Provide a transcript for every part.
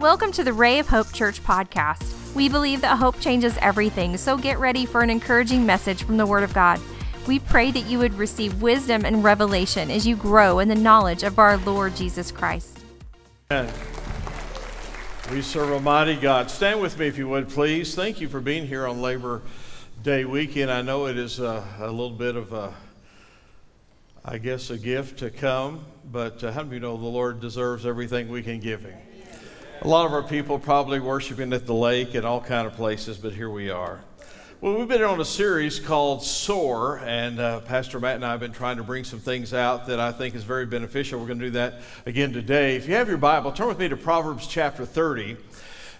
Welcome to the Ray of Hope Church podcast. We believe that hope changes everything, so get ready for an encouraging message from the Word of God. We pray that you would receive wisdom and revelation as you grow in the knowledge of our Lord Jesus Christ. Amen. We serve a mighty God. Stand with me if you would, please. Thank you for being here on Labor Day weekend. I know it is a, a little bit of a, I guess, a gift to come, but uh, how do you know the Lord deserves everything we can give Him? A lot of our people probably worshiping at the lake and all kind of places, but here we are. Well, we've been on a series called Soar, and uh, Pastor Matt and I have been trying to bring some things out that I think is very beneficial. We're going to do that again today. If you have your Bible, turn with me to Proverbs chapter 30.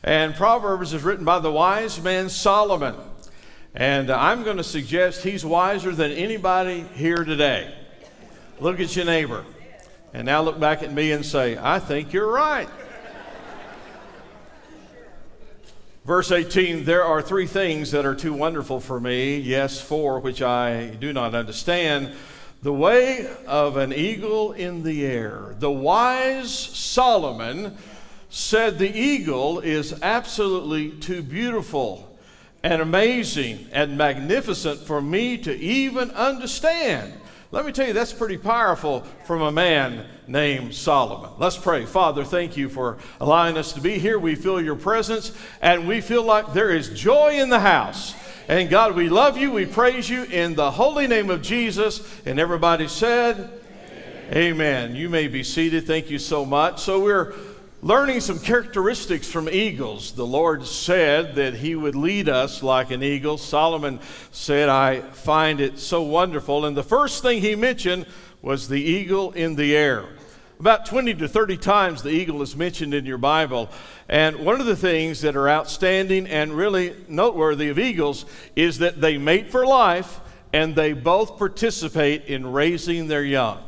And Proverbs is written by the wise man Solomon. And I'm going to suggest he's wiser than anybody here today. Look at your neighbor. And now look back at me and say, I think you're right. Verse 18 There are three things that are too wonderful for me, yes, four which I do not understand. The way of an eagle in the air. The wise Solomon said the eagle is absolutely too beautiful and amazing and magnificent for me to even understand. Let me tell you, that's pretty powerful from a man named Solomon. Let's pray. Father, thank you for allowing us to be here. We feel your presence and we feel like there is joy in the house. And God, we love you. We praise you in the holy name of Jesus. And everybody said, Amen. Amen. You may be seated. Thank you so much. So we're learning some characteristics from eagles. The Lord said that He would lead us like an eagle. Solomon said, I find it so wonderful. And the first thing he mentioned was the eagle in the air. About 20 to 30 times the eagle is mentioned in your Bible. And one of the things that are outstanding and really noteworthy of eagles is that they mate for life and they both participate in raising their young.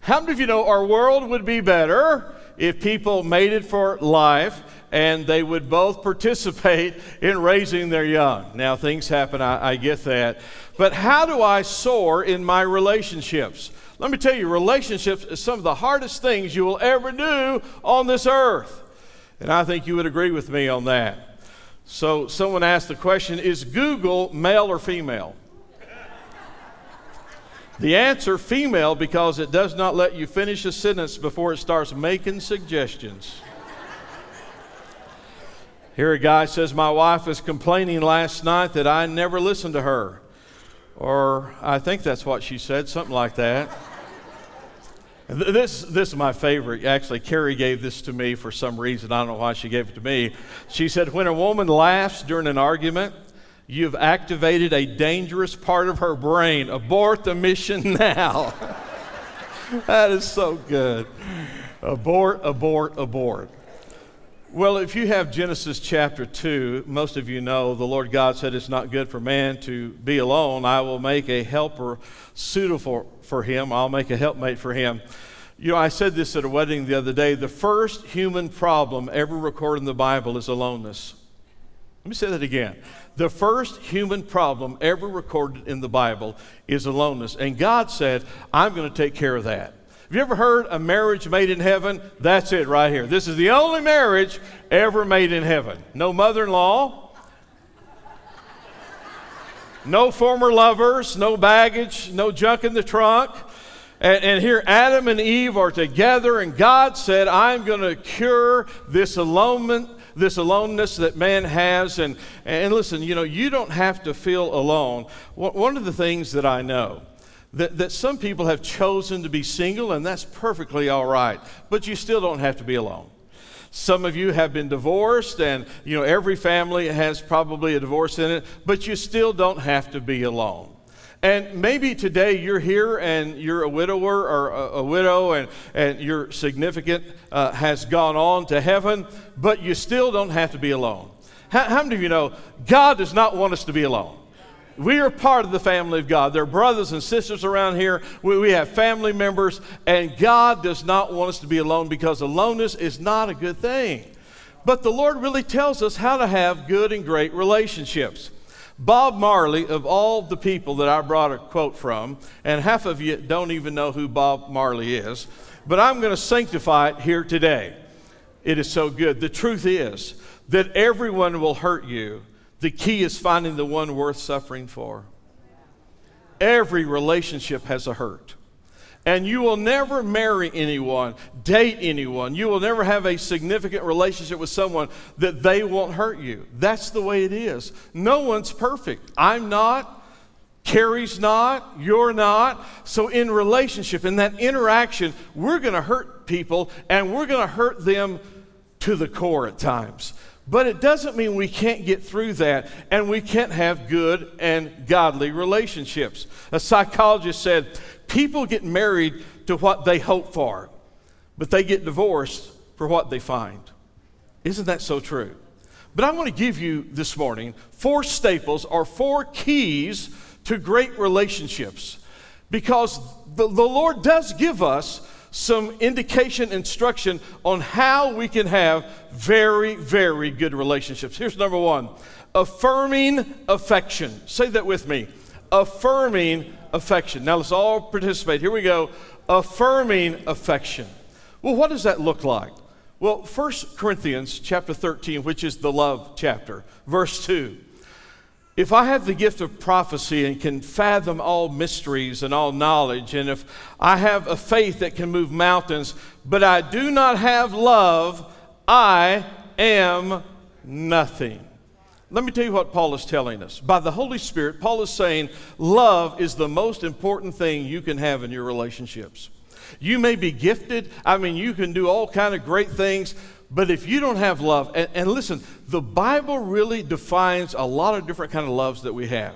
How many of you know our world would be better if people mated for life and they would both participate in raising their young. Now, things happen, I, I, get that. But how do I soar in my relationships? Let me tell you, relationships is some of the hardest things you will ever do on this earth. And I think you would agree with me on that. So, someone asked the question Is Google male or female? The answer, female, because it does not let you finish a sentence before it starts making suggestions. Here a guy says, My wife is complaining last night that I never listened to her. Or I think that's what she said, something like that. This, this is my favorite. Actually, Carrie gave this to me for some reason. I don't know why she gave it to me. She said, When a woman laughs during an argument, You've activated a dangerous part of her brain. Abort the mission now. that is so good. Abort, abort, abort. Well, if you have Genesis chapter 2, most of you know the Lord God said it's not good for man to be alone. I will make a helper suitable for him, I'll make a helpmate for him. You know, I said this at a wedding the other day. The first human problem ever recorded in the Bible is aloneness. Let me say that again. The first human problem ever recorded in the Bible is aloneness. And God said, I'm going to take care of that. Have you ever heard a marriage made in heaven? That's it right here. This is the only marriage ever made in heaven. No mother in law, no former lovers, no baggage, no junk in the trunk. And, and, here Adam and Eve are together, and God said, I'm going to cure this alonement this aloneness that man has. And, and listen, you know, you don't have to feel alone. One of the things that I know, that, that some people have chosen to be single, and that's perfectly all right, but you still don't have to be alone. Some of you have been divorced, and you know every family has probably a divorce in it, but you still don't have to be alone. And maybe today you're here and you're a widower or a, a widow and, and your significant uh, has gone on to heaven, but you still don't have to be alone. How, how many of you know God does not want us to be alone? We are part of the family of God. There are brothers and sisters around here. We, we have family members, and God does not want us to be alone because aloneness is not a good thing. But the Lord really tells us how to have good and great relationships. Bob Marley, of all the people that I brought a quote from, and half of you don't even know who Bob Marley is, but I'm going to sanctify it here today. It is so good. The truth is that everyone will hurt you. The key is finding the one worth suffering for. Every relationship has a hurt. And you will never marry anyone, date anyone. You will never have a significant relationship with someone that they won't hurt you. That's the way it is. No one's perfect. I'm not. Carrie's not, you're not. So, in relationship, in that interaction, we're going to hurt people and we're going to hurt them to the core at times. But it doesn't mean we can't get through that and we can't have good and godly relationships. A psychologist said people get married to what they hope for, but they get divorced for what they find. Isn't that so true? But I want to give you this morning four staples or four keys to great relationships because the, the Lord does give us some indication, instruction on how we can have very, very good relationships. Here's number one affirming affection. Say that with me affirming affection. Now let's all participate. Here we go. Affirming affection. Well, what does that look like? Well, 1 Corinthians chapter 13, which is the love chapter, verse 2 if I have the gift of prophecy and can fathom all mysteries and all knowledge, and if I have a faith that can move mountains, but I do not have love, I am nothing. Let me tell you what Paul is telling us. By the Holy Spirit, Paul is saying love is the most important thing you can have in your relationships. You may be gifted, I mean, you can do all kind of great things, but if you don't have love, and, and, listen, the Bible really defines a lot of different kind of loves that we have.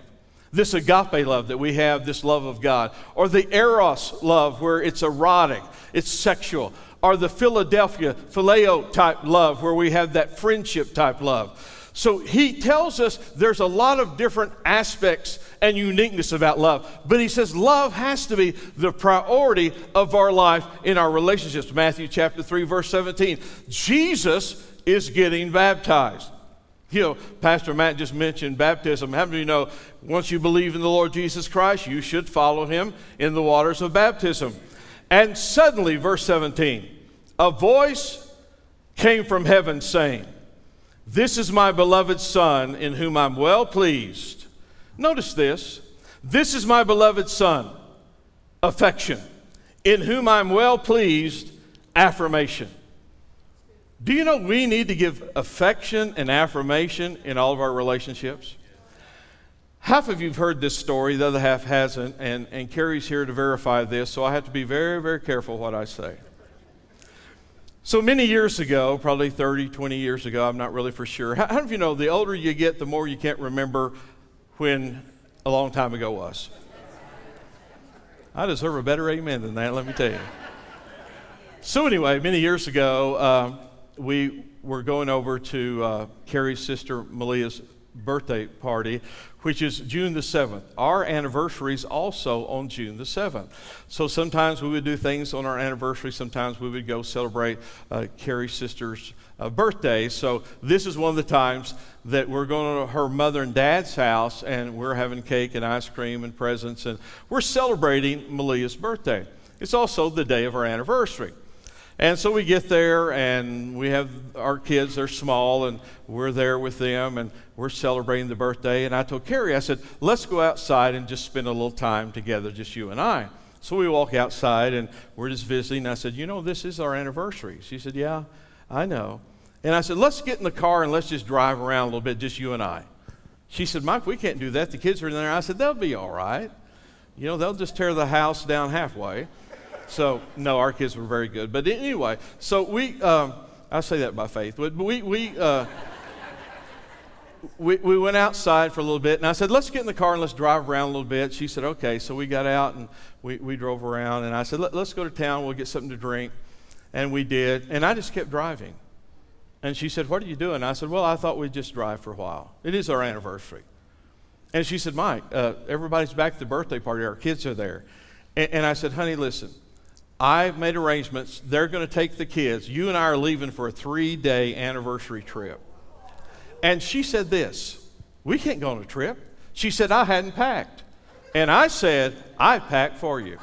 This agape love that we have, this love of God, or the eros love where it's erotic, it's sexual, or the Philadelphia phileo type love where we have that friendship type love. So he tells us there's a lot of different aspects and uniqueness about love. But he says love has to be the priority of our life in our relationships. Matthew chapter 3, verse 17. Jesus is getting baptized. You know, Pastor Matt just mentioned baptism. How many of you know once you believe in the Lord Jesus Christ, you should follow him in the waters of baptism? And suddenly, verse 17, a voice came from heaven saying, this is my beloved Son, in whom I'm well pleased. Notice this. This is my beloved Son, affection, in whom I'm well pleased, affirmation. Do you know we need to give affection and affirmation in all of our relationships? Half of you have heard this story, the other half hasn't, and, and Carrie's here to verify this, so I have to be very, very careful what I say. So many years ago, probably 30, 20 years ago, I'm not really for sure. How, do you know the older you get, the more you can't remember when a long time ago was? I deserve a better amen than that, let me tell you. So, anyway, many years ago, uh, we were going over to uh, Carrie's sister Malia's birthday party, which is June the 7th. Our anniversary is also on June the 7th. So sometimes we would do things on our anniversary, sometimes we would go celebrate uh, Carrie's sister's uh, birthday. So this is one of the times that we're going to her mother and dad's house and we're having cake and ice cream and presents and we're celebrating Malia's birthday. It's also the day of our anniversary. And so we get there, and we have our kids, they're small, and we're there with them, and we're celebrating the birthday. And I told Carrie, I said, let's go outside and just spend a little time together, just you and I. So we walk outside, and we're just visiting. I said, You know, this is our anniversary. She said, Yeah, I know. And I said, Let's get in the car and let's just drive around a little bit, just you and I. She said, Mike, we can't do that. The kids are in there. I said, They'll be all right. You know, they'll just tear the house down halfway. So, no, our kids were very good. But anyway, so we, um, I say that by faith, but we, we, uh, we, we went outside for a little bit, and I said, let's get in the car and let's drive around a little bit. She said, okay. So we got out and we, we drove around, and I said, Let, us go to town, we'll get something to drink. And we did, and I just kept driving. And she said, What are you doing? I said, Well, I thought we'd just drive for a while. It is our anniversary. And she said, Mike, uh, everybody's back at the birthday party, our kids are there. And, and I said, Honey, listen, I've made arrangements. They're going to take the kids. You and I are leaving for a three day anniversary trip. And she said this We can't go on a trip. She said, I hadn't packed. And I said, I packed for you.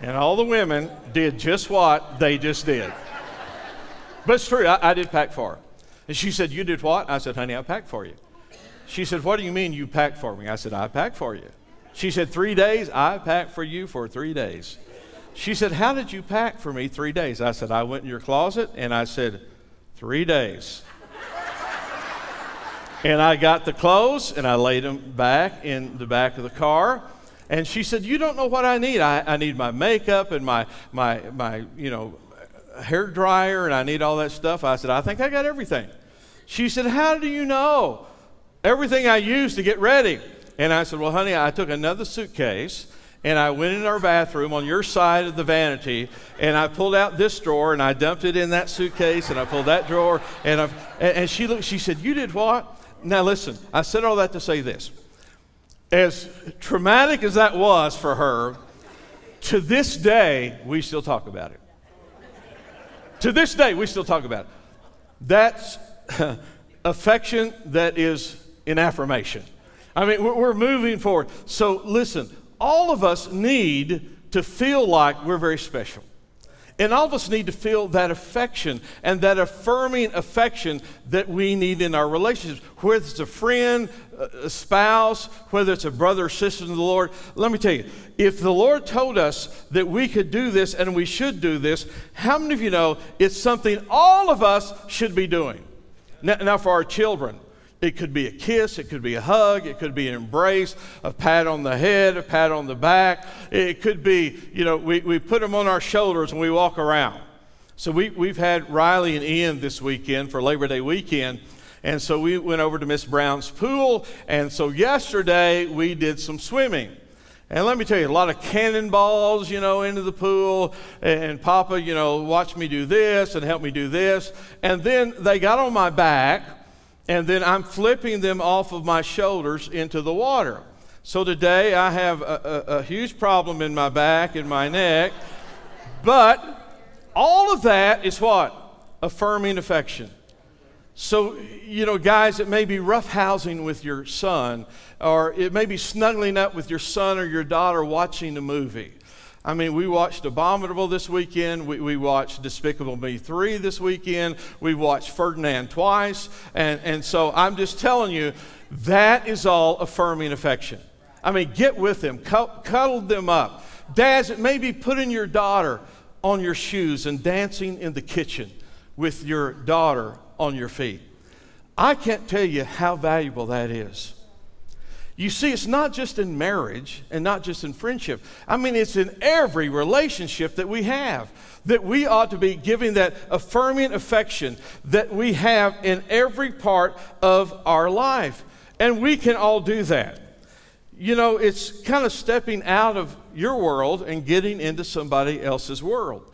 And all the women did just what they just did. But it's true, I, I did pack for her. And she said, You did what? I said, Honey, I packed for you. She said, What do you mean you packed for me? I said, I packed for you. She said, Three days? I packed for you for three days. She said, How did you pack for me three days? I said, I went in your closet and I said, Three days. and I got the clothes and I laid them back in the back of the car. And she said, You don't know what I need. I, I need my makeup and my, my, my, you know, hair dryer and I need all that stuff. I said, I think I got everything. She said, How do you know? Everything I use to get ready. And I said, Well, honey, I took another suitcase and I went in our bathroom on your side of the vanity, and I pulled out this drawer and I dumped it in that suitcase, and I pulled that drawer, and I and she looked. She said, "You did what?" Now listen, I said all that to say this: as traumatic as that was for her, to this day we still talk about it. to this day we still talk about it. That's affection that is in affirmation. I mean, we're moving forward. So listen, all of us need to feel like we're very special. And all of us need to feel that affection and that affirming affection that we need in our relationships, whether it's a friend, a spouse, whether it's a brother or sister in the Lord. Let me tell you, if the Lord told us that we could do this and we should do this, how many of you know it's something all of us should be doing? Now, now for our children, it could be a kiss, it could be a hug, it could be an embrace, a pat on the head, a pat on the back. It could be, you know, we, we put them on our shoulders and we walk around. So we, we've had Riley and Ian this weekend for Labor Day weekend. And so we went over to Miss Brown's pool. And so yesterday we did some swimming. And let me tell you, a lot of cannonballs, you know, into the pool. And Papa, you know, watched me do this and helped me do this. And then they got on my back and then I'm flipping them off of my shoulders into the water. So today I have a, a, a huge problem in my back and my neck, but all of that is what? Affirming affection. So, you know, guys, it may be rough housing with your son, or it may be snuggling up with your son or your daughter watching a movie. I mean, we watched Abominable this weekend. We, we watched Despicable Me 3 this weekend. We watched Ferdinand twice. And, and so I'm just telling you, that is all affirming affection. I mean, get with them, cuddle them up. Dads, it may be putting your daughter on your shoes and dancing in the kitchen with your daughter on your feet. I can't tell you how valuable that is. You see, it's not just in marriage and not just in friendship. I mean, it's in every relationship that we have. That we ought to be giving that affirming affection that we have in every part of our life. And we can all do that. You know, it's kind of stepping out of your world and getting into somebody else's world.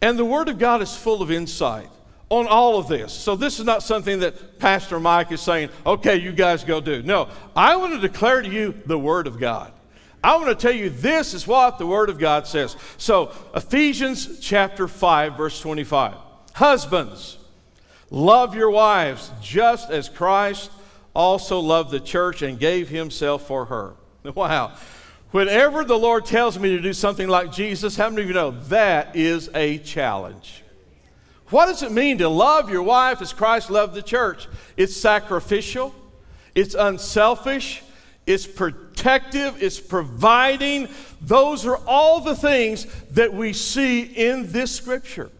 And the Word of God is full of insight on all of this. So this is not something that Pastor Mike is saying, okay, you guys go do. No, I want to declare to you the Word of God. I want to tell you this is what the Word of God says. So, Ephesians chapter 5, verse 25. Husbands, love your wives just as Christ also loved the church and gave himself for her. Wow. Whenever the Lord tells me to do something like Jesus, how many of you know that is a challenge? What does it mean to love your wife as Christ loved the church? It's sacrificial, it's unselfish, it's protective, it's providing. Those are all the things that we see in this scripture.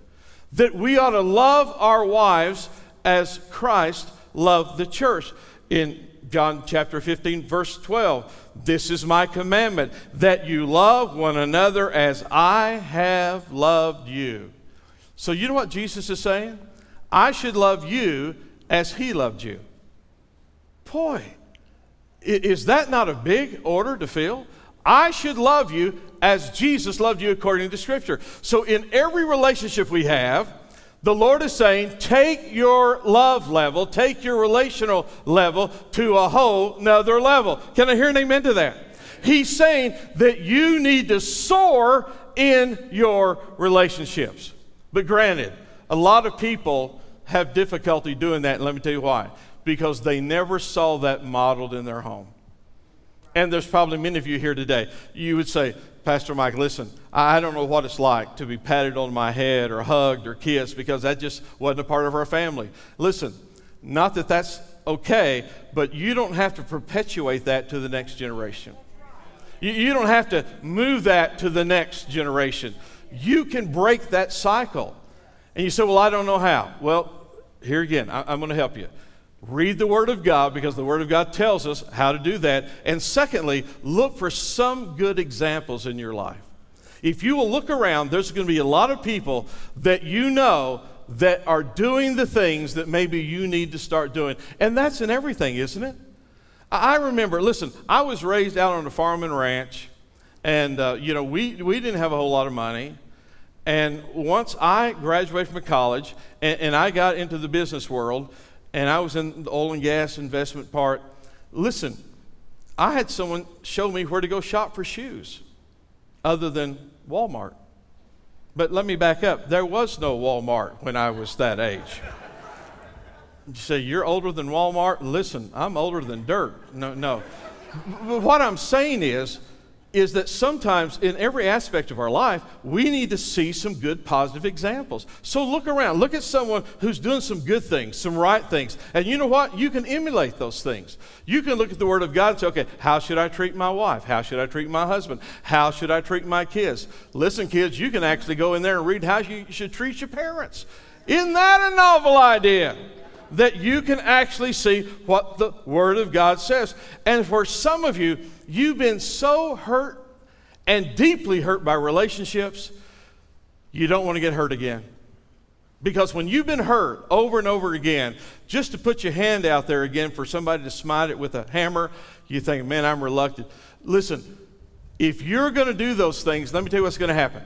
That we ought to love our wives as Christ loved the church. In John chapter 15, verse 12, this is my commandment that you love one another as I have loved you. So, you know what Jesus is saying? I should love you as he loved you. Boy, is that not a big order to fill? I should love you as Jesus loved you according to Scripture. So, in every relationship we have, the Lord is saying, take your love level, take your relational level to a whole nother level. Can I hear an amen to that? He's saying that you need to soar in your relationships. But granted, a lot of people have difficulty doing that, and let me tell you why. Because they never saw that modeled in their home. And there's probably many of you here today. You would say, Pastor Mike, listen, I don't know what it's like to be patted on my head or hugged or kissed because that just wasn't a part of our family. Listen, not that that's okay, but you don't have to perpetuate that to the next generation. You, you don't have to move that to the next generation. You can break that cycle. And you say, Well, I don't know how. Well, here again, I, I'm going to help you. Read the Word of God because the Word of God tells us how to do that. And secondly, look for some good examples in your life. If you will look around, there's going to be a lot of people that you know that are doing the things that maybe you need to start doing. And that's in everything, isn't it? I remember, listen, I was raised out on a farm and ranch, and, uh, you know, we, we didn't have a whole lot of money. And once I graduated from college and, and I got into the business world, and I was in the oil and gas investment part. Listen, I had someone show me where to go shop for shoes other than Walmart. But let me back up. There was no Walmart when I was that age. You say, You're older than Walmart? Listen, I'm older than dirt. No, no. But What I'm saying is, is that sometimes in every aspect of our life, we need to see some good positive examples. So look around, look at someone who's doing some good things, some right things. And you know what? You can emulate those things. You can look at the Word of God and say, okay, how should I treat my wife? How should I treat my husband? How should I treat my kids? Listen, kids, you can actually go in there and read how you should treat your parents. Isn't that a novel idea? That you can actually see what the Word of God says. And for some of you, you've been so hurt and deeply hurt by relationships, you don't want to get hurt again. Because when you've been hurt over and over again, just to put your hand out there again for somebody to smite it with a hammer, you think, man, I'm reluctant. Listen, if you're going to do those things, let me tell you what's going to happen.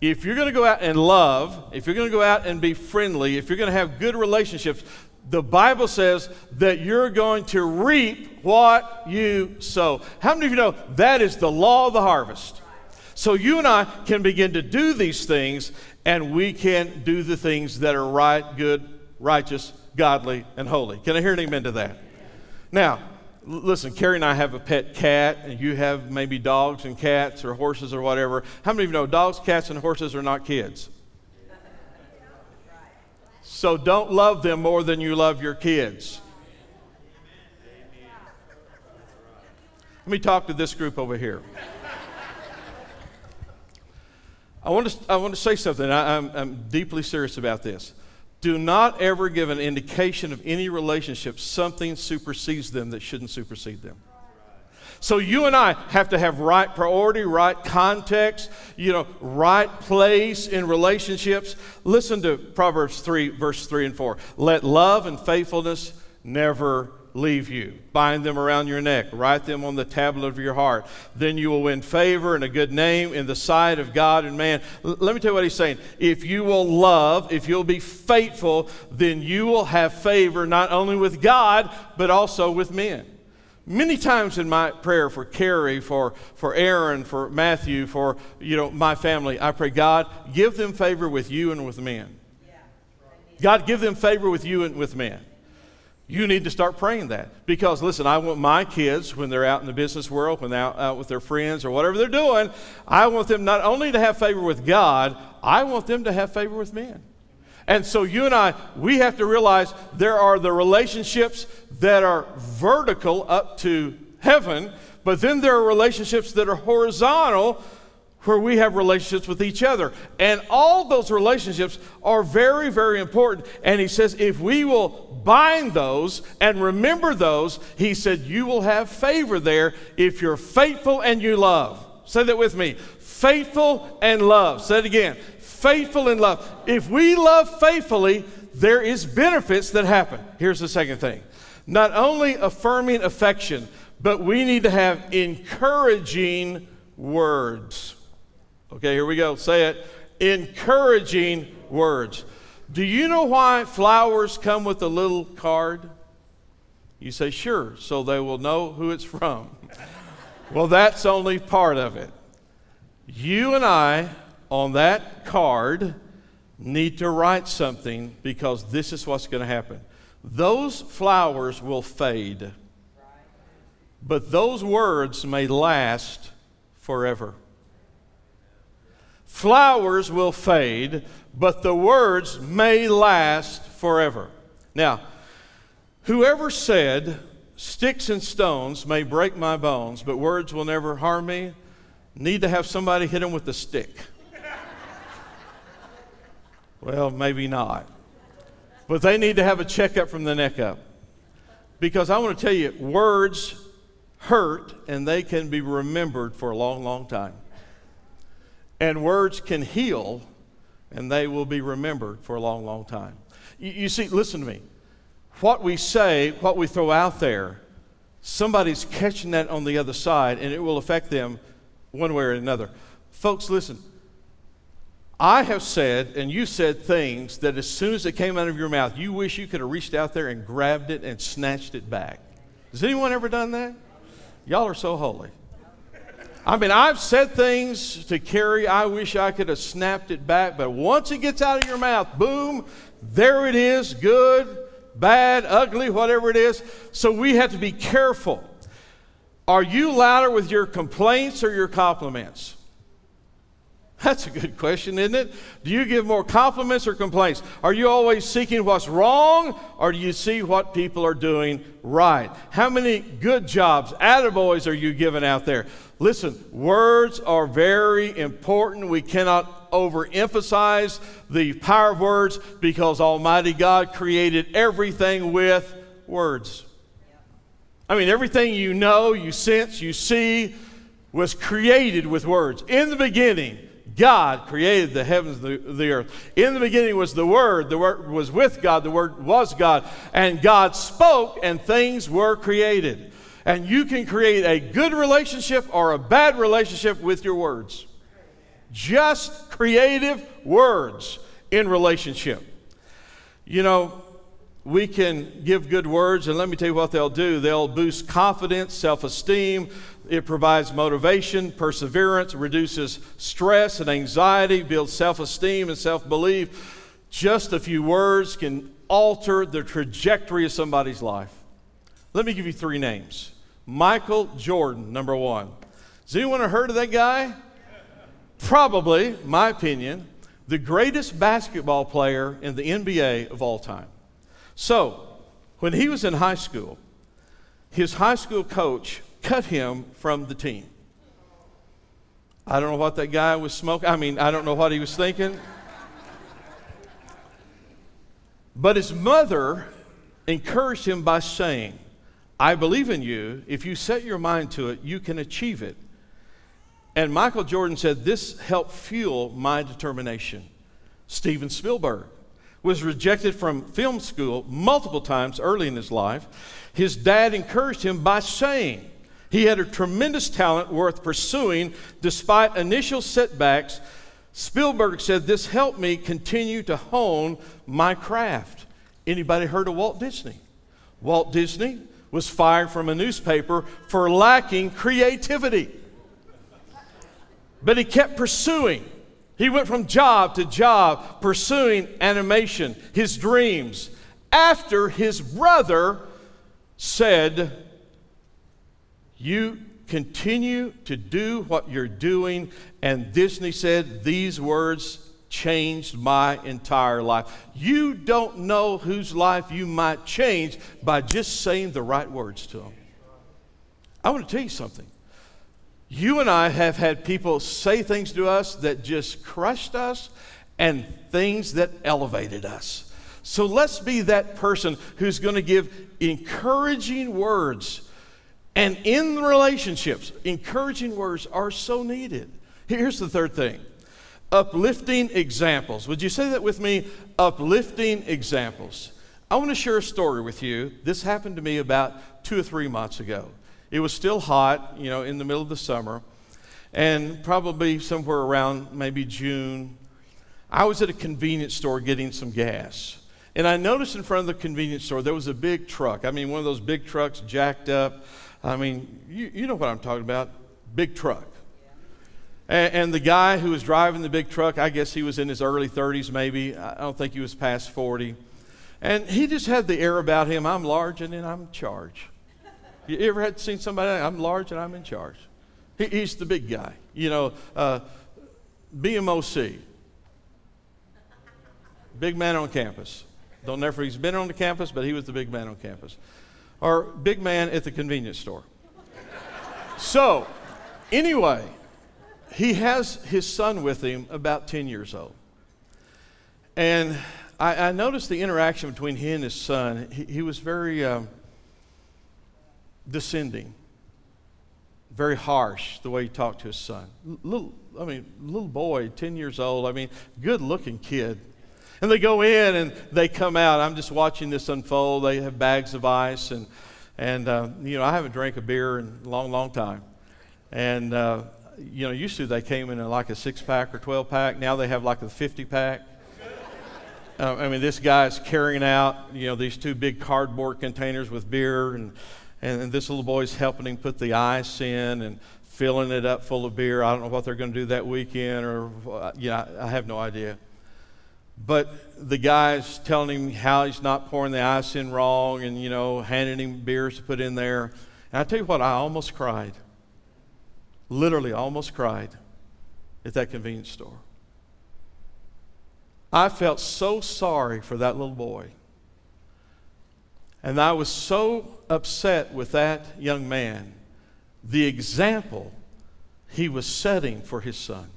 If you're going to go out and love, if you're going to go out and be friendly, if you're going to have good relationships, the Bible says that you're going to reap what you sow. How many of you know that is the law of the harvest? So you and I can begin to do these things, and we can do the things that are right, good, righteous, godly, and holy. Can I hear an amen to that? Now, listen, Carrie and I have a pet cat, and you have maybe dogs and cats or horses or whatever. How many of you know dogs, cats, and horses are not kids? So don't love them more than you love your kids. Let me talk to this group over here. I want to, I want to say something. I, I'm, I'm deeply serious about this. Do not ever give an indication of any relationship something supersedes them that shouldn't supersede them. So you and I have to have right priority, right context, you know, right place in relationships. Listen to Proverbs 3, verse 3 and 4. Let love and faithfulness never leave you. Bind them around your neck, write them on the tablet of your heart. Then you will win favor and a good name in the sight of God and man. L- let me tell you what he's saying. If you will love, if you'll be faithful, then you will have favor not only with God, but also with men. Many times in my prayer for Carrie, for, for Aaron, for Matthew, for you know my family, I pray, God, give them favor with you and with men. God, give them favor with you and with men. You need to start praying that. Because, listen, I want my kids, when they're out in the business world, when they're out, out, with their friends or whatever they're doing, I want them not only to have favor with God, I want them to have favor with men. And so you and I, we have to realize there are the relationships that are vertical up to heaven, but then there are relationships that are horizontal where we have relationships with each other. And all those relationships are very, very important. And he says, if we will bind those and remember those, he said, you will have favor there if you're faithful and you love. Say that with me faithful and love. Say it again faithful in love. If we love faithfully, there is benefits that happen. Here's the second thing. Not only affirming affection, but we need to have encouraging words. Okay, here we go. Say it. Encouraging words. Do you know why flowers come with a little card? You say, sure, so they will know who it's from. well, that's only part of it. You and I on that card need to write something because this is what's going to happen. Those flowers will fade, but those words may last forever. Flowers will fade, but the words may last forever. Now, whoever said, Sticks and stones may break my bones, but words will never harm me, need to have somebody hit him with a stick. Well, maybe not. But they need to have a checkup from the neck up. Because I want to tell you, words hurt and they can be remembered for a long, long time. And words can heal and they will be remembered for a long, long time. You, you, see, listen to me. What we say, what we throw out there, somebody's catching that on the other side and it will affect them one way or another. Folks, listen. I have said, and you said things that as soon as it came out of your mouth, you wish you could have reached out there and grabbed it and snatched it back. Has anyone ever done that? Y'all are so holy. I mean, I've said things to Carrie, I wish I could have snapped it back, but once it gets out of your mouth, boom, there it is, good, bad, ugly, whatever it is. So we have to be careful. Are you louder with your complaints or your compliments? That's a good question, isn't it? Do you give more compliments or complaints? Are you always seeking what's wrong or do you see what people are doing right? How many good jobs, attaboys, are you giving out there? Listen, words are very important. We cannot overemphasize the power of words because Almighty God created everything with words. I mean, everything you know, you sense, you see was created with words. In the beginning, God created the heavens and the, earth. In the beginning was the Word. The Word was with God. The Word was God. And God spoke, and things were created. And you can create a good relationship or a bad relationship with your words. Just creative words in relationship. You know, we can give good words, and let me tell you what they'll do. They'll boost confidence, self esteem, it provides motivation, perseverance, reduces stress and anxiety, builds self esteem and self belief. Just a few words can alter the trajectory of somebody's life. Let me give you three names Michael Jordan, number one. Has anyone heard of that guy? Probably, my opinion, the greatest basketball player in the NBA of all time. So, when he was in high school, his high school coach cut him from the team. I don't know what that guy was smoking. I mean, I don't know what he was thinking. But his mother encouraged him by saying, I believe in you. If you set your mind to it, you can achieve it. And Michael Jordan said, This helped fuel my determination. Steven Spielberg was rejected from film school multiple times early in his life. His dad encouraged him by saying, he had a tremendous talent worth pursuing despite initial setbacks. Spielberg said, This helped me continue to hone my craft. Anybody heard of Walt Disney? Walt Disney was fired from a newspaper for lacking creativity. But he kept pursuing. He went from job to job pursuing animation, his dreams, after his brother said, you continue to do what you're doing. And Disney said, These words changed my entire life. You don't know whose life you might change by just saying the right words to them. I want to tell you something. You and I have had people say things to us that just crushed us and things that elevated us. So let's be that person who's going to give encouraging words and in relationships, encouraging words are so needed. Here's the third thing uplifting examples. Would you say that with me? Uplifting examples. I want to share a story with you. This happened to me about two or three months ago. It was still hot, you know, in the middle of the summer, and probably somewhere around maybe June. I was at a convenience store getting some gas. And I noticed in front of the convenience store there was a big truck. I mean, one of those big trucks jacked up I mean, you, you know what I'm talking about big truck. And, and, the guy who was driving the big truck, I guess he was in his early 30s, maybe. I don't think he was past 40. And he just had the air about him I'm large and then I'm in charge. You ever had seen somebody, I'm large and I'm in charge? He, he's the big guy. You know, uh, BMOC. Big man on campus. Don't know if he's been on the campus, but he was the big man on campus. Or big man at the convenience store. so, anyway, he has his son with him, about 10 years old. And I, I noticed the interaction between he and his son. He, he was very um, descending, very harsh the way he talked to his son. Little, I mean, little boy, 10 years old, I mean, good looking kid. And they go in and they come out. I'm just watching this unfold. They have bags of ice, and, and uh, you know, I haven't drank a beer in a long, long time. And, uh, you know, used to they came in like a six pack or 12 pack. Now they have like a 50 pack. Uh, I mean, this guy's carrying out, you know, these two big cardboard containers with beer, and, and this little boy's helping him put the ice in and filling it up full of beer. I don't know what they're going to do that weekend, or, uh, yeah, I have no idea. But the guy's telling him how he's not pouring the ice in wrong and, you know, handing him beers to put in there. And I tell you what, I almost cried. Literally, almost cried at that convenience store. I felt so sorry for that little boy. And I was so upset with that young man, the example he was setting for his son.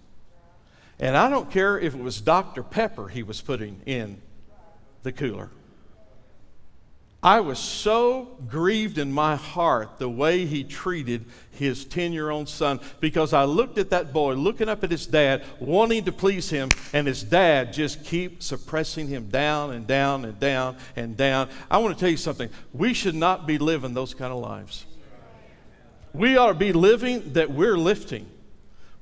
And I don't care if it was Dr. Pepper he was putting in the cooler. I was so grieved in my heart the way he treated his 10 year old son because I looked at that boy, looking up at his dad, wanting to please him, and his dad just keep suppressing him down and down and down and down. I want to tell you something. We should not be living those kind of lives. We ought to be living that we're lifting.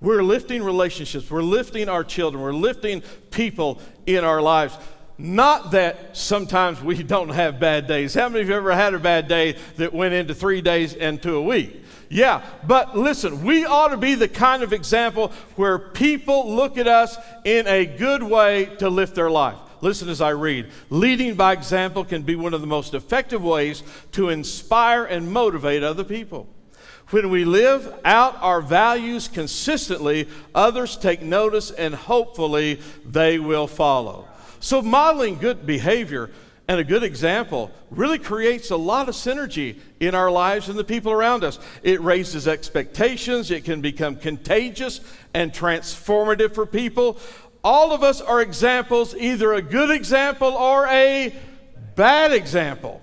We're lifting relationships, we're lifting our children, we're lifting people in our lives. Not that sometimes we don't have bad days. How many of you ever had a bad day that went into three days and to a week? Yeah, but listen, we ought to be the kind of example where people look at us in a good way to lift their life. Listen as I read. Leading by example can be one of the most effective ways to inspire and motivate other people. When we live out our values consistently, others take notice and hopefully they will follow. So, modeling good behavior and a good example really creates a lot of synergy in our lives and the people around us. It raises expectations, it can become contagious and transformative for people. All of us are examples, either a good example or a bad example.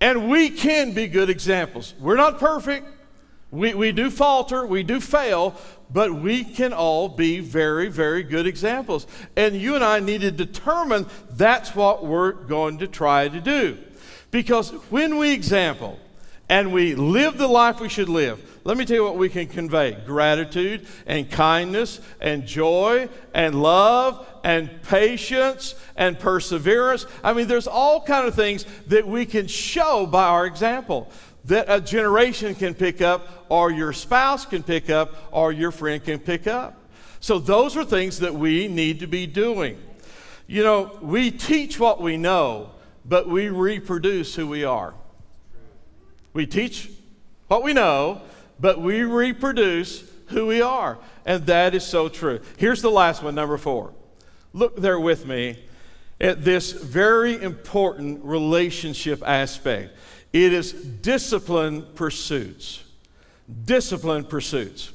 And we can be good examples. We're not perfect. We, we do falter, we do fail, but we can all be very, very good examples. And you and I need to determine that's what we're going to try to do. Because when we example and we live the life we should live, let me tell you what we can convey gratitude and kindness and joy and love and patience and perseverance. I mean, there's all kind of things that we can show by our example that a generation can pick up, or your spouse can pick up, or your friend can pick up. So, those are things that we need to be doing. You know, we teach what we know, but we reproduce who we are. We teach what we know, but we reproduce who we are. And that is so true. Here's the last one, number four. Look there with me at this very important relationship aspect. It is discipline pursuits. Discipline pursuits.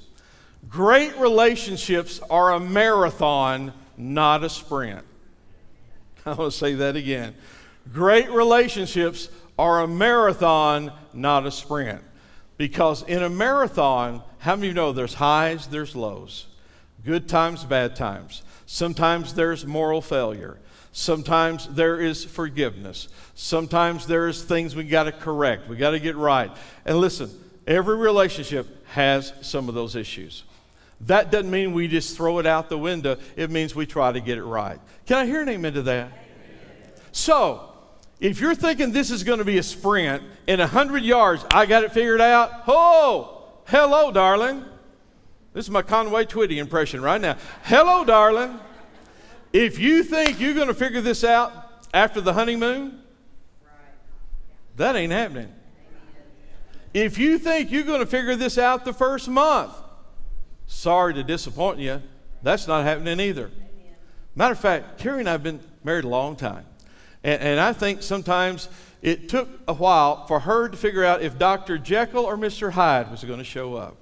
Great relationships are a marathon, not a sprint. I will say that again. Great relationships are a marathon, not a sprint. Because in a marathon, how many of you know there's highs, there's lows, good times, bad times. Sometimes there's moral failure. Sometimes there is forgiveness. Sometimes there is things we got to correct. We got to get right. And listen, every relationship has some of those issues. That doesn't mean we just throw it out the window. It means we try to get it right. Can I hear an amen to that? So, if you're thinking this is going to be a sprint in 100 yards, I got it figured out. Oh, hello, darling. This is my Conway Twitty impression right now. Hello, darling. If you think you're going to figure this out after the honeymoon, that ain't happening. If you think you're going to figure this out the first month, sorry to disappoint you, That's not happening either. Matter of fact, Carrie and I have been married a long time. And, and I think sometimes it took a while for her to figure out if Dr. Jekyll or Mr. Hyde was going to show up.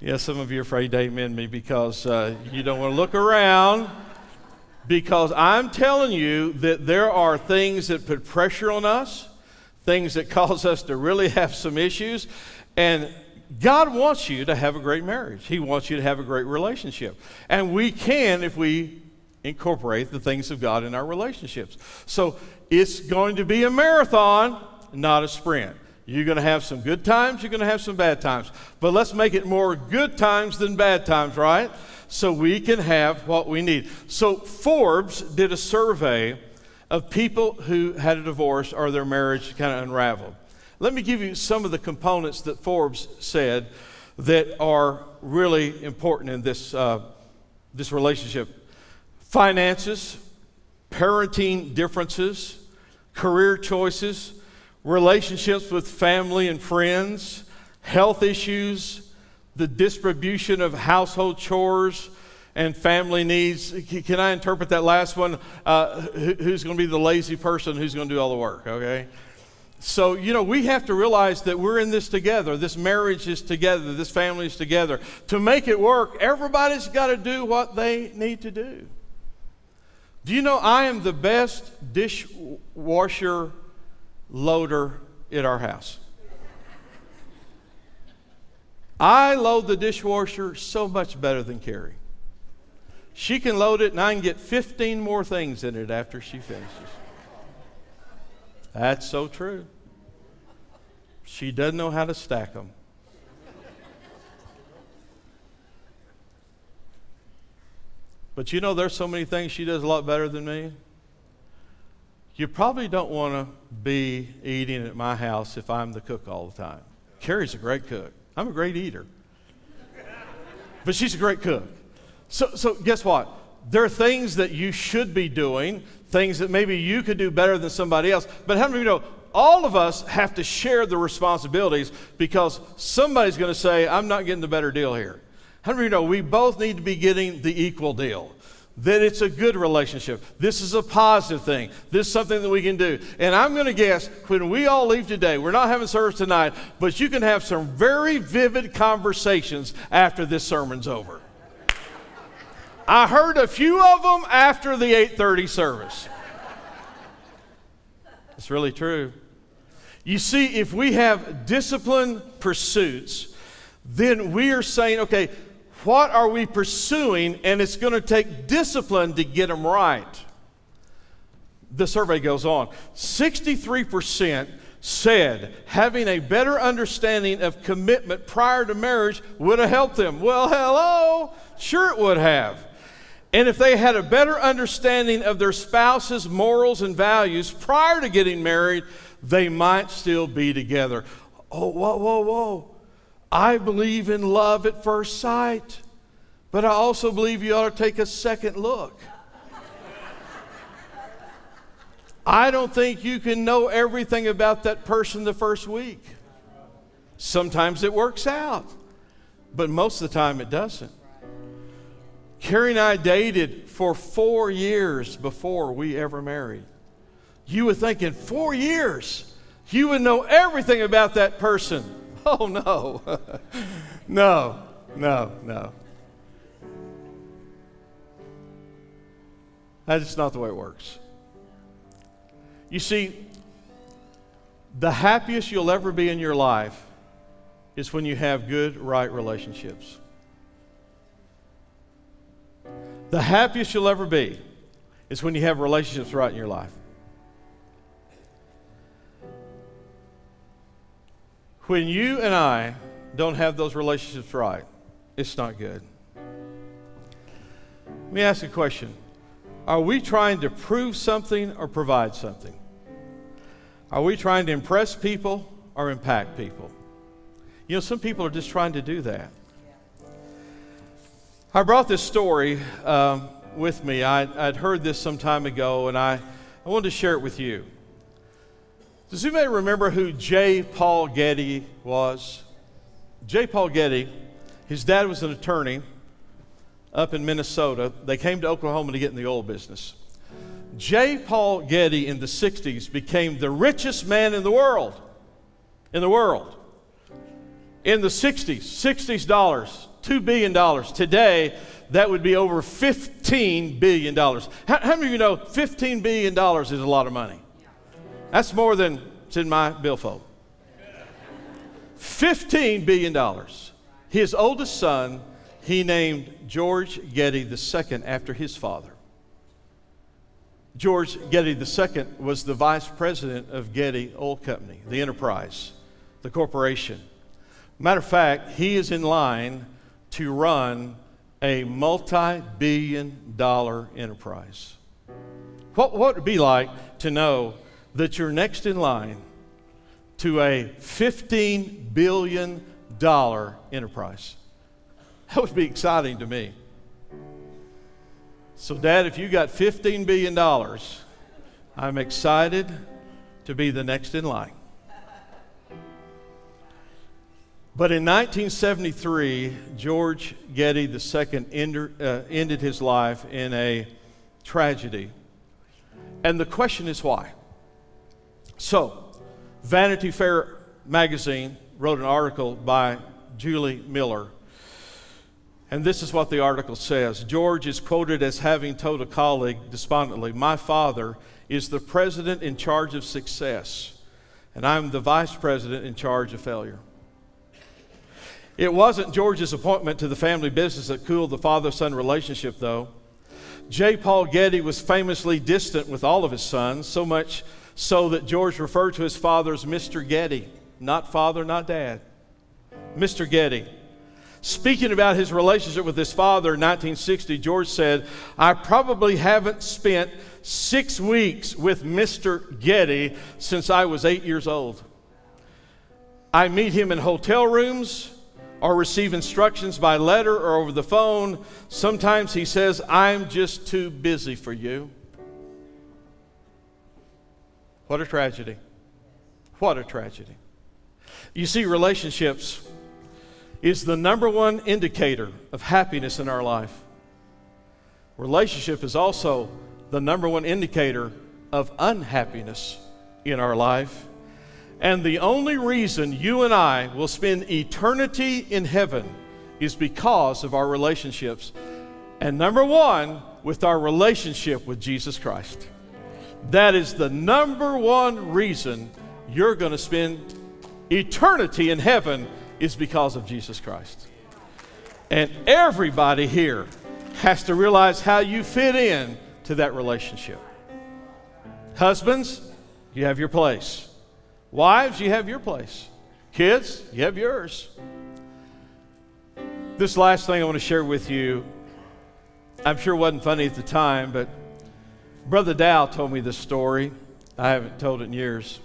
Yes, some of you are afraid to amen me because uh, you don't want to look around. Because I'm telling you that there are things that put pressure on us, things that cause us to really have some issues. And God wants you to have a great marriage. He wants you to have a great relationship. And we can if we incorporate the things of God in our relationships. So it's going to be a marathon, not a sprint. You're going to have some good times, you're going to have some bad times. But let's make it more good times than bad times, right? So we can have what we need. So Forbes did a survey of people who had a divorce or their marriage kind of unraveled. Let me give you some of the components that Forbes said that are really important in this, uh, this relationship finances, parenting differences, career choices, relationships with family and friends, health issues, the distribution of household chores and family needs. Can I interpret that last one? Uh, who's going to be the lazy person? Who's going to do all the work? Okay. So, you know, we have to realize that we're in this together. This marriage is together. This family is together. To make it work, everybody's got to do what they need to do. Do you know I am the best dishwasher loader at our house. I load the dishwasher so much better than Carrie. She can load it and I can get 15 more things in it after she finishes. That's so true. She doesn't know how to stack them. But you know, there's so many things she does a lot better than me. You probably don't want to be eating at my house if I'm the cook all the time. Carrie's a great cook. I'm a great eater. But she's a great cook. So, so guess what? There are things that you should be doing, things that maybe you could do better than somebody else. But how many of you know all of us have to share the responsibilities because somebody's going to say, I'm not getting the better deal here. How many of you know we both need to be getting the equal deal? That it's a good relationship. This is a positive thing. This is something that we can do. And I'm going to guess when we all leave today, we're not having service tonight, but you can have some very vivid conversations after this sermon's over. I heard a few of them after the 8:30 service. It's really true. You see, if we have disciplined pursuits, then we are saying, okay, what are we pursuing? And it's going to take discipline to get them right. The survey goes on 63% said having a better understanding of commitment prior to marriage would have helped them. Well, hello, sure it would have. And if they had a better understanding of their spouse's morals and values prior to getting married, they might still be together. Oh, whoa, whoa, whoa. I believe in love at first sight, but I also believe you ought to take a second look. I don't think you can know everything about that person the first week. Sometimes it works out, but most of the time it doesn't. Carrie and I dated for four years before we ever married. You would think in four years, you would know everything about that person. Oh, no. no, no, no. That's just not the way it works. You see, the happiest you'll ever be in your life is when you have good, right relationships. The happiest you'll ever be is when you have relationships right in your life. When you and I don't have those relationships right, it's not good. Let me ask a question Are we trying to prove something or provide something? Are we trying to impress people or impact people? You know, some people are just trying to do that. I brought this story um, with me. I, would heard this some time ago, and I, I wanted to share it with you. Does anybody remember who J. Paul Getty was? J. Paul Getty, his dad was an attorney, up in Minnesota. They came to Oklahoma to get in the oil business. J. Paul Getty in the 60s became the richest man in the world. In the world. In the 60s, 60s dollars, $2 billion. Today, that would be over $15 billion. How, how many of you know $15 billion is a lot of money? That's more than it's in my billfold. $15 billion. His oldest son, he named George Getty II after his father. George Getty II was the vice president of Getty Oil Company, the enterprise, the corporation. Matter of fact, he is in line to run a multi billion dollar enterprise. What, what would it be like to know that you're next in line to a $15 billion enterprise? That would be exciting to me. So, Dad, if you got $15 billion, I'm excited to be the next in line. But in 1973, George Getty II ended, uh, ended his life in a tragedy. And the question is why? So, Vanity Fair magazine wrote an article by Julie Miller and this is what the article says George is quoted as having told a colleague despondently, My father is the president in charge of success, and I'm the vice president in charge of failure. It wasn't George's appointment to the family business that cooled the father son relationship, though. J. Paul Getty was famously distant with all of his sons, so much so that George referred to his father as Mr. Getty, not father, not dad. Mr. Getty. Speaking about his relationship with his father in 1960, George said, I probably haven't spent six weeks with Mr. Getty since I was eight years old. I meet him in hotel rooms or receive instructions by letter or over the phone. Sometimes he says, I'm just too busy for you. What a tragedy. What a tragedy. You see, relationships is the number one indicator of happiness in our life. Relationship is also the number one indicator of unhappiness in our life. And the only reason you and I will spend eternity in heaven is because of our relationships. And number one, with our relationship with Jesus Christ. That is the number one reason you're going to spend eternity in heaven is because of Jesus Christ. And everybody here has to realize how you fit in to that relationship. Husbands, you have your place. Wives, you have your place. Kids, you have yours. This last thing I want to share with you, I'm sure wasn't funny at the time, but Brother Dow told me this story. I haven't told it in years.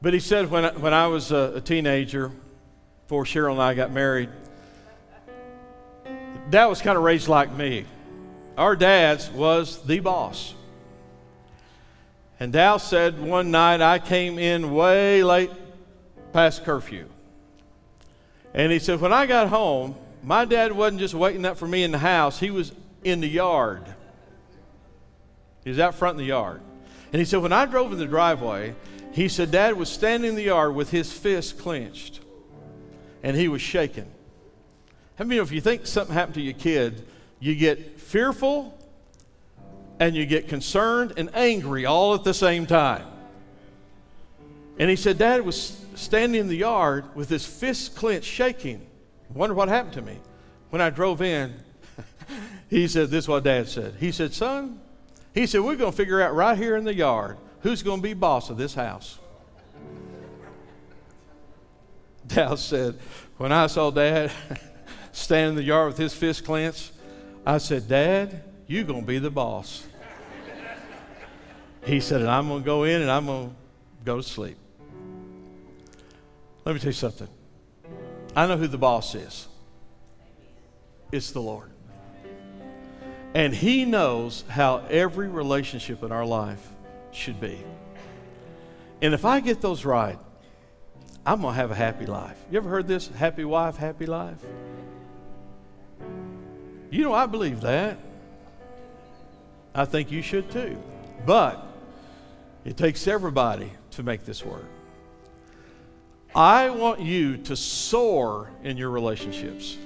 But he said when I, when I was a, a teenager, before Cheryl and I got married, dad was kind of raised like me. Our dad's was the boss. And Dow said one night I came in way late past curfew. And he said, when I got home, my dad wasn't just waiting up for me in the house, he was in the yard. He was out front in the yard. And he said, when I drove in the driveway, he said, Dad was standing in the yard with his fist clenched and he was shaking. How many of you, if you think something happened to your kid, you get fearful and you get concerned and angry all at the same time? And he said, Dad was standing in the yard with his fist clenched, shaking. Wonder what happened to me. When I drove in, he said, This is what Dad said. He said, Son, he said, We're going to figure out right here in the yard who's going to be boss of this house. Dal said, when I saw Dad stand in the yard with his fist clenched, I said, Dad, you're going to be the boss. he said, and I'm going to go in and I'm going to go to sleep. Let me tell you something. I know who the boss is. It's the Lord. And He knows how every relationship in our life should be. And if I get those right, I'm going to have a happy life. You ever heard this? Happy wife, happy life? You know, I believe that. I think you should too. But it takes everybody to make this work. I want you to soar in your relationships.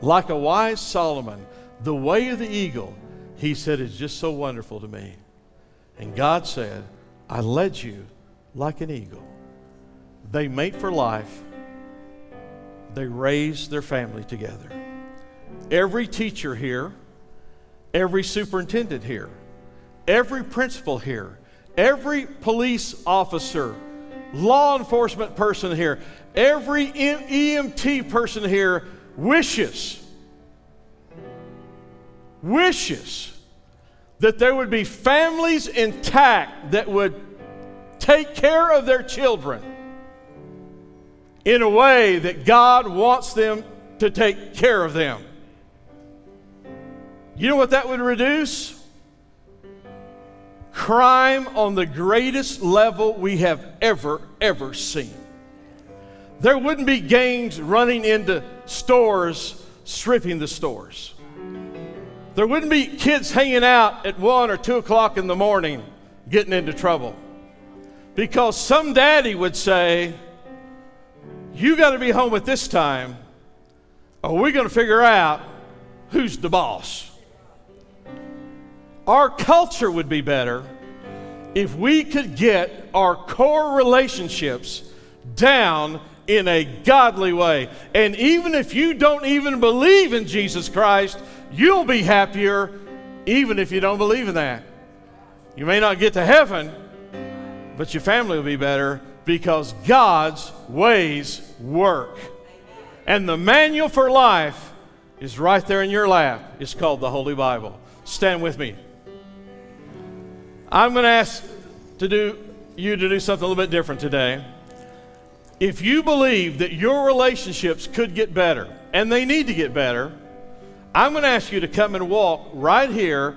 Like a wise Solomon, the way of the eagle, he said, is just so wonderful to me. And God said, I led you like an eagle. They mate for life, they raise their family together. Every teacher here, every superintendent here, every principal here, every police officer, law enforcement person here, every EMT person here wishes, wishes that there would be families intact that would take care of their children in a way that God wants them to take care of them. You know what that would reduce? Crime on the greatest level we have ever, ever seen. There wouldn't be gangs running into stores, stripping the stores. There wouldn't be kids hanging out at one or two o'clock in the morning getting into trouble. Because some daddy would say, You got to be home at this time, or we're going to figure out who's the boss. Our culture would be better if we could get our core relationships down in a godly way. And even if you don't even believe in Jesus Christ, you'll be happier even if you don't believe in that. You may not get to heaven, but your family will be better because God's ways work. And the manual for life is right there in your lap. It's called the Holy Bible. Stand with me. I'm going to ask to do you to do something a little bit different today. If you believe that your relationships could get better, and they need to get better, I'm going to ask you to come and walk right here.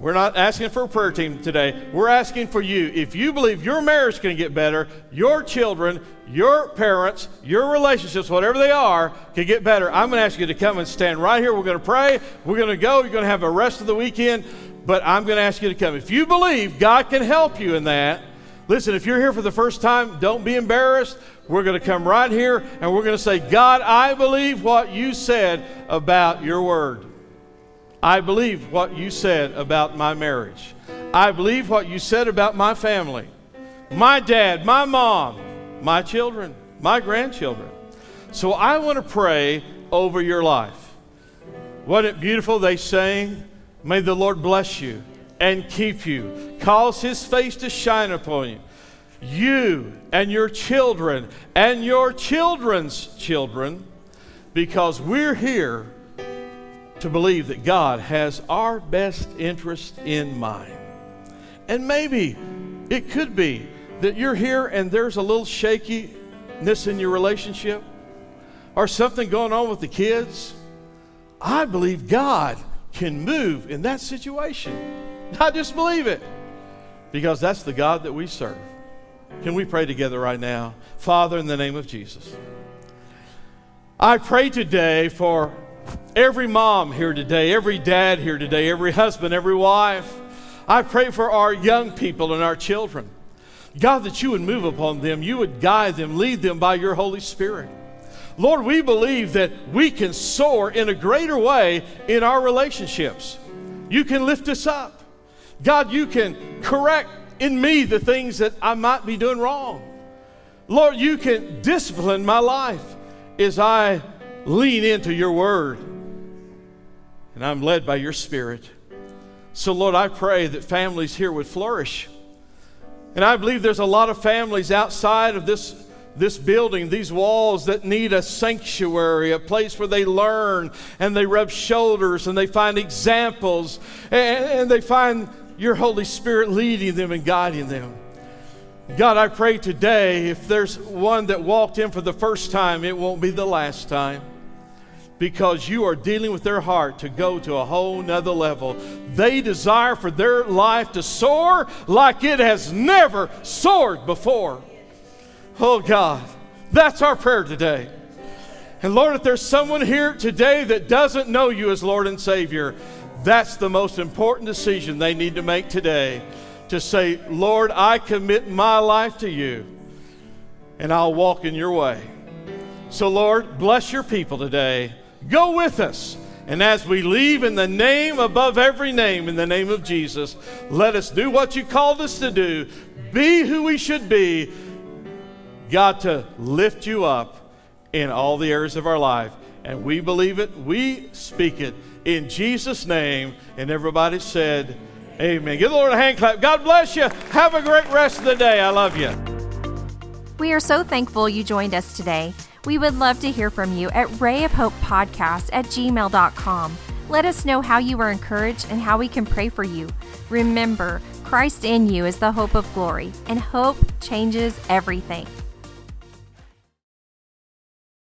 We're not asking for a prayer team today. We're asking for you. If you believe your marriage can get better, your children, your parents, your relationships, whatever they are, can get better, I'm going to ask you to come and stand right here. We're going to pray. We're going to go. You're going to have a rest of the weekend but I'm going to ask you to come. If you believe God can help you in that, listen, if you're here for the first time, don't be embarrassed. We're going to come right here and we're going to say, God, I believe what you said about your word. I believe what you said about my marriage. I believe what you said about my family, my dad, my mom, my children, my grandchildren. So I want to pray over your life. Wasn't it beautiful they sang? May the Lord bless you and keep you, cause his face to shine upon you. You and your children and your children's children, because we're here to believe that God has our best interest in mind. And maybe it could be that you're here and there's a little shakiness in your relationship or something going on with the kids. I believe God can move in that situation. I just believe it because that's the God that we serve. Can we pray together right now? Father, in the name of Jesus, I pray today for every mom here today, every dad here today, every husband, every wife. I pray for our young people and our children. God, that you would move upon them, you would guide them, lead them by your Holy Spirit. Lord, we believe that we can soar in a greater way in our relationships. You can lift us up. God, you can correct in me the things that I might be doing wrong. Lord, you can discipline my life as I lean into your word and I'm led by your spirit. So, Lord, I pray that families here would flourish. And I believe there's a lot of families outside of this this building, these walls that need a sanctuary, a place where they learn and they rub shoulders and they find examples and, and they find your Holy Spirit leading them and guiding them. God, I pray today if there's one that walked in for the first time, it won't be the last time because you are dealing with their heart to go to a whole nother level. They desire for their life to soar like it has never soared before. Oh God, that's our prayer today. And Lord, if there's someone here today that doesn't know you as Lord and Savior, that's the most important decision they need to make today. To say, Lord, I commit my life to you, and I'll walk in your way. So, Lord, bless your people today. Go with us. And as we leave in the name above every name, in the name of Jesus, let us do what you called us to do, be who we should be. God, to lift you up in all the areas of our life. And we believe it, we speak it in Jesus' name. And everybody said, Amen. Give the Lord a hand clap. God bless you. Have a great rest of the day. I love you. We are so thankful you joined us today. We would love to hear from you at Ray of Hope Podcast at gmail.com. Let us know how you were encouraged and how we can pray for you. Remember, Christ in you is the hope of glory, and hope changes everything.